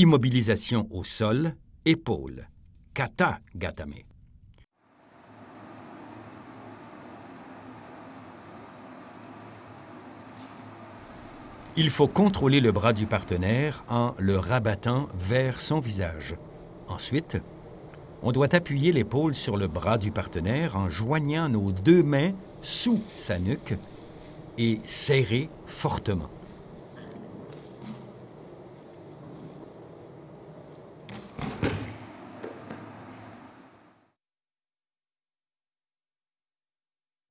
Immobilisation au sol, épaule. Kata gatame. Il faut contrôler le bras du partenaire en le rabattant vers son visage. Ensuite, on doit appuyer l'épaule sur le bras du partenaire en joignant nos deux mains sous sa nuque et serrer fortement.